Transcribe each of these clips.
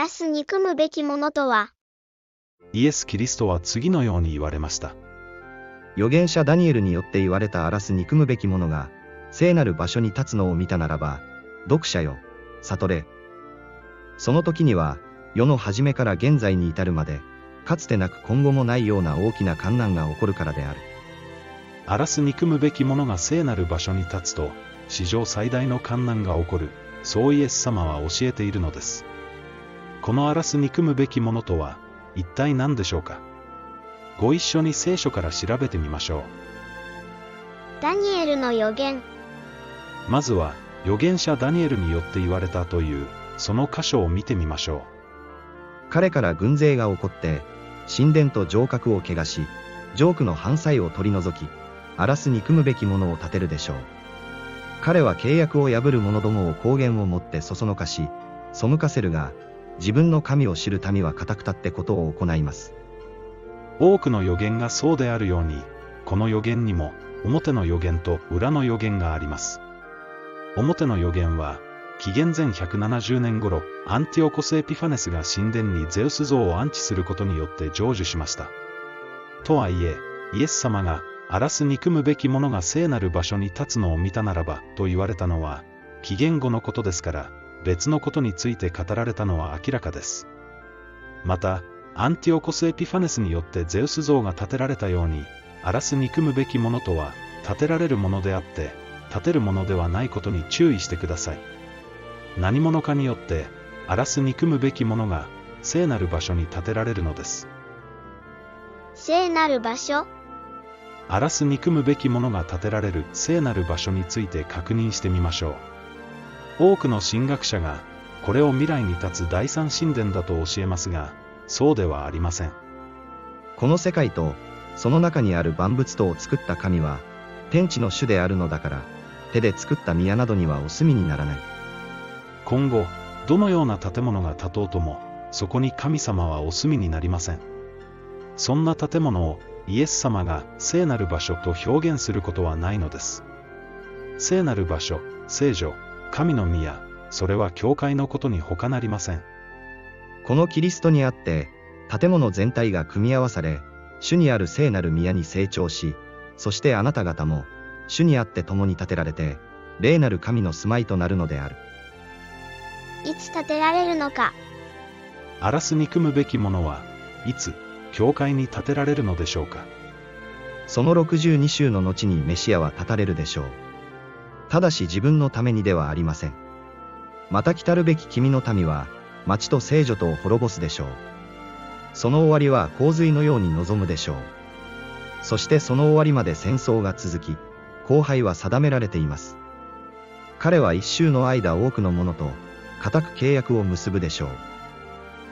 荒らす憎むべきものとは、イエス・キリストは次のように言われました。預言者ダニエルによって言われた荒らす憎むべき者が、聖なる場所に立つのを見たならば、読者よ、悟れ。その時には、世の初めから現在に至るまで、かつてなく今後もないような大きな観難が起こるからである。荒らす憎むべき者が聖なる場所に立つと、史上最大の観難が起こる、そうイエス様は教えているのです。この荒らす憎むべき者とは、一体何でしょうか？ご一緒に聖書から調べてみましょう。ダニエルの予言。まずは、預言者ダニエルによって言われたという、その箇所を見てみましょう。彼から軍勢が起こって、神殿と城郭を汚し、ジョークの犯罪を取り除き、荒らす憎むべき者を立てるでしょう。彼は契約を破る者どもを公言をもってそそのかし、背かせるが、自分の神を知る民は固く立ってことを行います。多くの予言がそうであるように、この予言にも、表の予言と裏の予言があります。表の予言は、紀元前170年頃、アンティオコス・エピファネスが神殿にゼウス像を安置することによって成就しました。とはいえ、イエス様が、荒らす憎むべき者が聖なる場所に立つのを見たならば、と言われたのは、紀元後のことですから、別のことについて語られたのは明らかです。また、アンティオコス・エピファネスによってゼウス像が建てられたように、荒らす憎むべき者とは、建てられるものであって、建てるものではないことに注意してください。何者かによって、荒らす憎むべき者が、聖なる場所に建てられるのです。聖なる場所？荒らす憎むべき者が建てられる聖なる場所について確認してみましょう。多くの神学者が、これを未来に立つ第三神殿だと教えますが、そうではありません。この世界と、その中にある万物とを作った神は、天地の主であるのだから、手で作った宮などにはお住みにならない。今後、どのような建物が建とうとも、そこに神様はお住みになりません。そんな建物をイエス様が聖なる場所と表現することはないのです。聖なる場所、聖女、神の宮、それは教会のことに他なりません。このキリストにあって、建物全体が組み合わされ、主にある聖なる宮に成長し、そしてあなた方も、主にあって共に建てられて、霊なる神の住まいとなるのである。いつ建てられるのか。荒らす憎むべきものは、いつ、教会に建てられるのでしょうか。その62週の後にメシアは立たれるでしょう。ただし自分のためにではありません。また来たるべき君の民は、町と聖女とを滅ぼすでしょう。その終わりは洪水のように望むでしょう。そしてその終わりまで戦争が続き、荒廃は定められています。彼は一周の間多くの者と、固く契約を結ぶでしょう。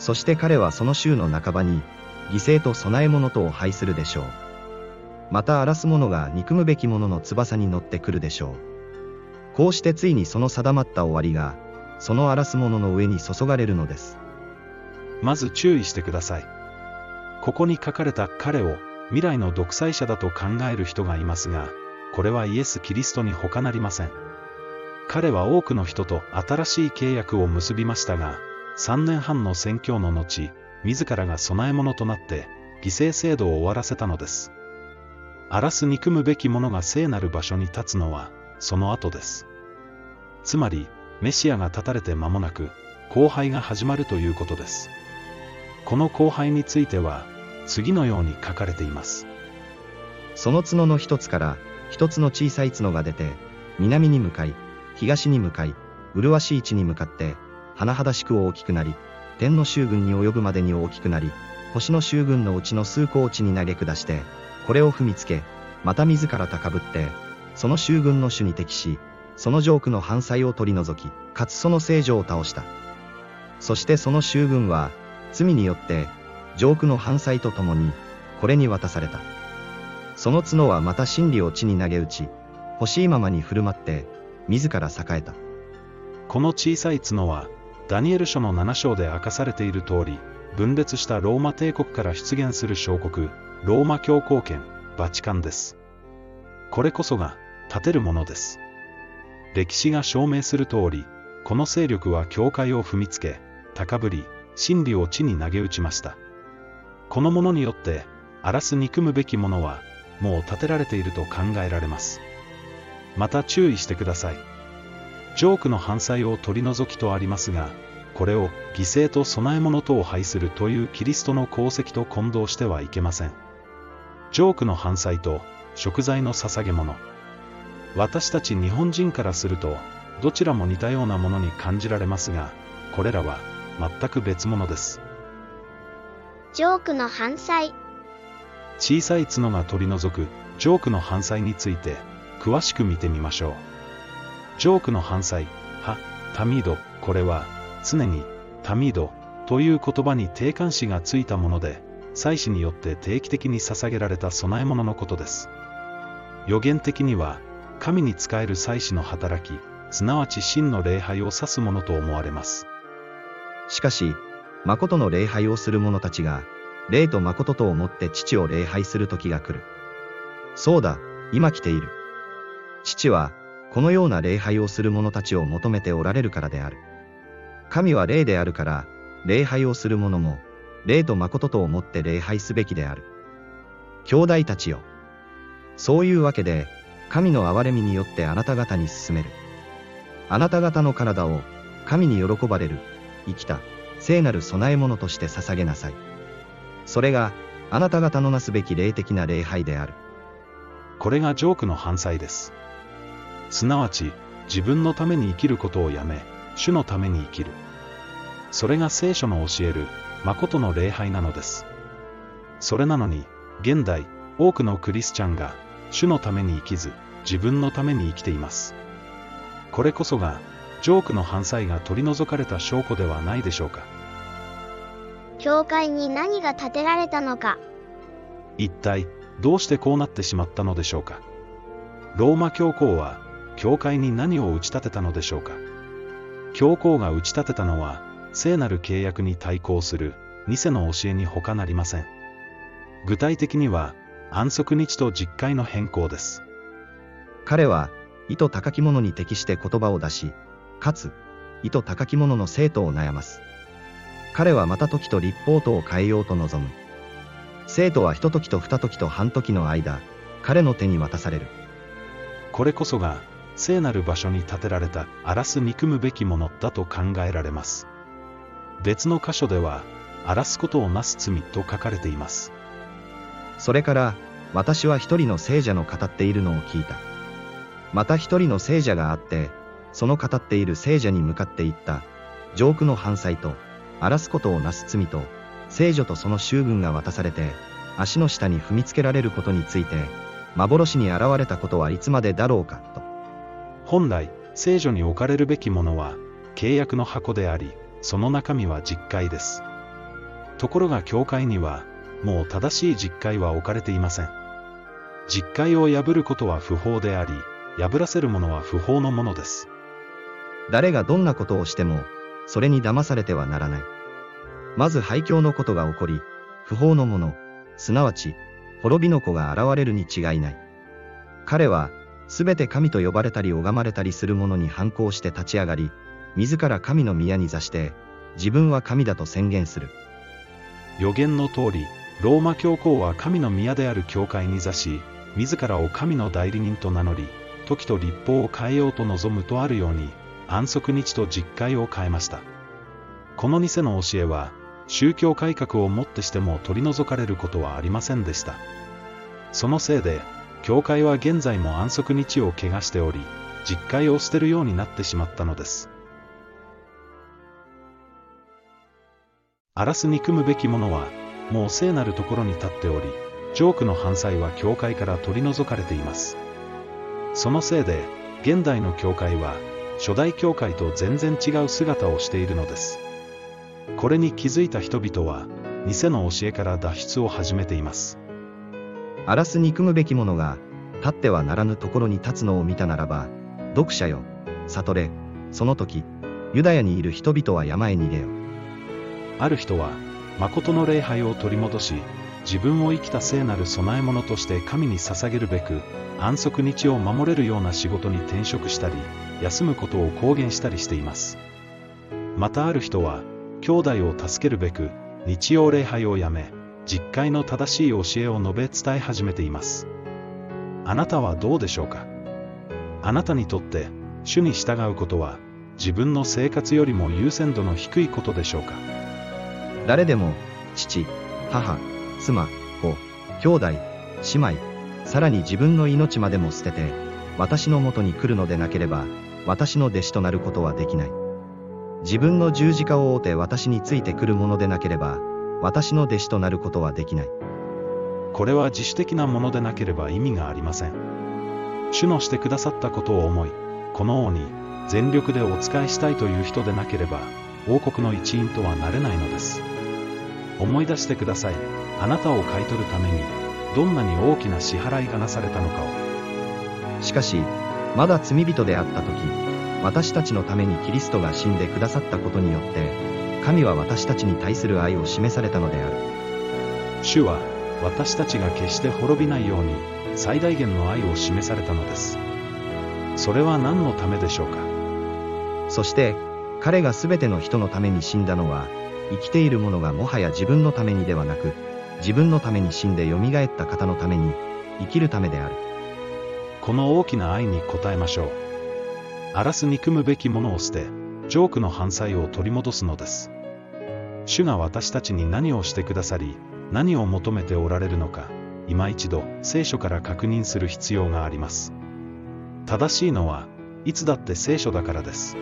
そして彼はその週の半ばに、犠牲と供え物とを拝するでしょう。また荒らす者が憎むべき者の翼に乗ってくるでしょう。こうしてついにその定まった終わりが、その荒らす者の上に注がれるのです。まず注意してください。ここに書かれた彼を未来の独裁者だと考える人がいますが、これはイエス・キリストに他なりません。彼は多くの人と新しい契約を結びましたが、3年半の宣教の後、自らが供え物となって、犠牲制度を終わらせたのです。荒らす憎むべき者が聖なる場所に立つのは、その後です。つまり、メシアが立たれて間もなく、荒廃が始まるということです。この荒廃については、次のように書かれています。その角の一つから、一つの小さい角が出て、南に向かい、東に向かい、麗しい地に向かって、甚だしく大きくなり、天の衆軍に及ぶまでに大きくなり、星の衆軍のうちの数個を地に投げ下して、これを踏みつけ、また自ら高ぶって、その衆軍の主に敵し、そのジョークの反罪を取り除き、かつその聖女を倒した。そしてその衆軍は、罪によって、ジョークの反罪と共に、これに渡された。その角はまた真理を地に投げ打ち、欲しいままに振る舞って、自ら栄えた。この小さい角は、ダニエル書の7章で明かされている通り、分裂したローマ帝国から出現する小国、ローマ教皇圏、バチカンです。これこそが、立てるものです。歴史が証明する通り、この勢力は教会を踏みつけ、高ぶり、真理を地に投げ打ちました。このものによって、荒らす憎むべきものは、もう立てられていると考えられます。また注意してください。ジョークの犯罪を取り除きとありますが、これを犠牲と供え物とを拝するというキリストの功績と混同してはいけません。ジョークの犯罪と食材の捧げ物。私たち日本人からすると、どちらも似たようなものに感じられますが、これらは全く別物です。ジョークの犯罪。小さい角が取り除くジョークの犯罪について詳しく見てみましょう。ジョークの犯罪、は、タミード、これは常にタミードという言葉に定冠詞がついたもので、祭司によって定期的に捧げられた供え物のことです。予言的には、神に仕える祭司の働き、すなわち真の礼拝を指すものと思われます。しかし、誠の礼拝をする者たちが、霊と誠とをもって父を礼拝する時が来る。そうだ、今来ている。父は、このような礼拝をする者たちを求めておられるからである。神は霊であるから、礼拝をする者も、霊と誠とをもって礼拝すべきである。兄弟たちよ。そういうわけで、神の憐れみによってあなた方に進める。あなた方の体を、神に喜ばれる、生きた、聖なる供え物として捧げなさい。それが、あなた方のなすべき霊的な礼拝である。これがジョークの犯罪です。すなわち、自分のために生きることをやめ、主のために生きる。それが聖書の教える、誠の礼拝なのです。それなのに、現代、多くのクリスチャンが、主のために生きず、自分のために生きています。これこそが、ジョークの犯罪が取り除かれた証拠ではないでしょうか。教会に何が建てられたのか。一体、どうしてこうなってしまったのでしょうか。ローマ教皇は、教会に何を打ち立てたのでしょうか。教皇が打ち立てたのは、聖なる契約に対抗する、偽の教えに他なりません。具体的には、安息日と実会の変更です。彼は、意図高き者に適して言葉を出し、かつ、意図高き者の生徒を悩ます。彼はまた時と立法とを変えようと望む。生徒は一時と二時と半時の間、彼の手に渡される。これこそが、聖なる場所に建てられた荒らす憎むべきものだと考えられます。別の箇所では、荒らすことをなす罪と書かれています。それから、私は一人の聖者の語っているのを聞いた。また一人の聖者があって、その語っている聖者に向かって言った、上空の犯罪と、荒らすことをなす罪と、聖女とその囚軍が渡されて、足の下に踏みつけられることについて、幻に現れたことはいつまでだろうか、と。本来、聖女に置かれるべきものは、契約の箱であり、その中身は実会です。ところが教会には、もう正しい実会は置かれていません。実会を破ることは不法であり、破らせるものは不法のものです。誰がどんなことをしても、それに騙されてはならない。まず廃墟のことが起こり、不法のもの、すなわち、滅びの子が現れるに違いない。彼は、すべて神と呼ばれたり拝まれたりする者に反抗して立ち上がり、自ら神の宮に座して、自分は神だと宣言する。予言の通り、ローマ教皇は神の宮である教会に座し、自らを神の代理人と名乗り、時と立法を変えようと望むとあるように、安息日と実会を変えました。この偽の教えは、宗教改革をもってしても取り除かれることはありませんでした。そのせいで、教会は現在も安息日を汚しており、実会を捨てるようになってしまったのです。荒らす憎むべきものは、もう聖なるところに立っており、ジョークの犯罪は教会から取り除かれています。そのせいで、現代の教会は、初代教会と全然違う姿をしているのです。これに気づいた人々は、偽の教えから脱出を始めています。荒らす憎むべき者が、立ってはならぬところに立つのを見たならば、読者よ、悟れ、その時、ユダヤにいる人々は山へ逃げよ。ある人は、誠の礼拝を取り戻し、自分を生きた聖なる供え物として神に捧げるべく、安息日を守れるような仕事に転職したり、休むことを公言したりしています。またある人は、兄弟を助けるべく、日曜礼拝をやめ、実会の正しい教えを述べ伝え始めています。あなたはどうでしょうか？あなたにとって、主に従うことは、自分の生活よりも優先度の低いことでしょうか？誰でも、父、母、妻、子、兄弟、姉妹、さらに自分の命までも捨てて、私のもとに来るのでなければ、私の弟子となることはできない。自分の十字架を追って私についてくるものでなければ、私の弟子となることはできない。これは自主的なものでなければ意味がありません。主のしてくださったことを思い、この王に全力でお仕えしたいという人でなければ、王国の一員とはなれないのです。思い出してください。あなたを買い取るために、どんなに大きな支払いがなされたのかを。しかし、まだ罪人であった時、私たちのためにキリストが死んでくださったことによって、神は私たちに対する愛を示されたのである。主は、私たちが決して滅びないように、最大限の愛を示されたのです。それは何のためでしょうか？そして、彼が全ての人のために死んだのは、生きている者がもはや自分のためにではなく、自分のために死んで蘇った方のために、生きるためである。この大きな愛に応えましょう。荒らす憎むべきものを捨て、ジョークの反対を取り戻すのです。主が私たちに何をしてくださり、何を求めておられるのか、今一度聖書から確認する必要があります。正しいのは、いつだって聖書だからです。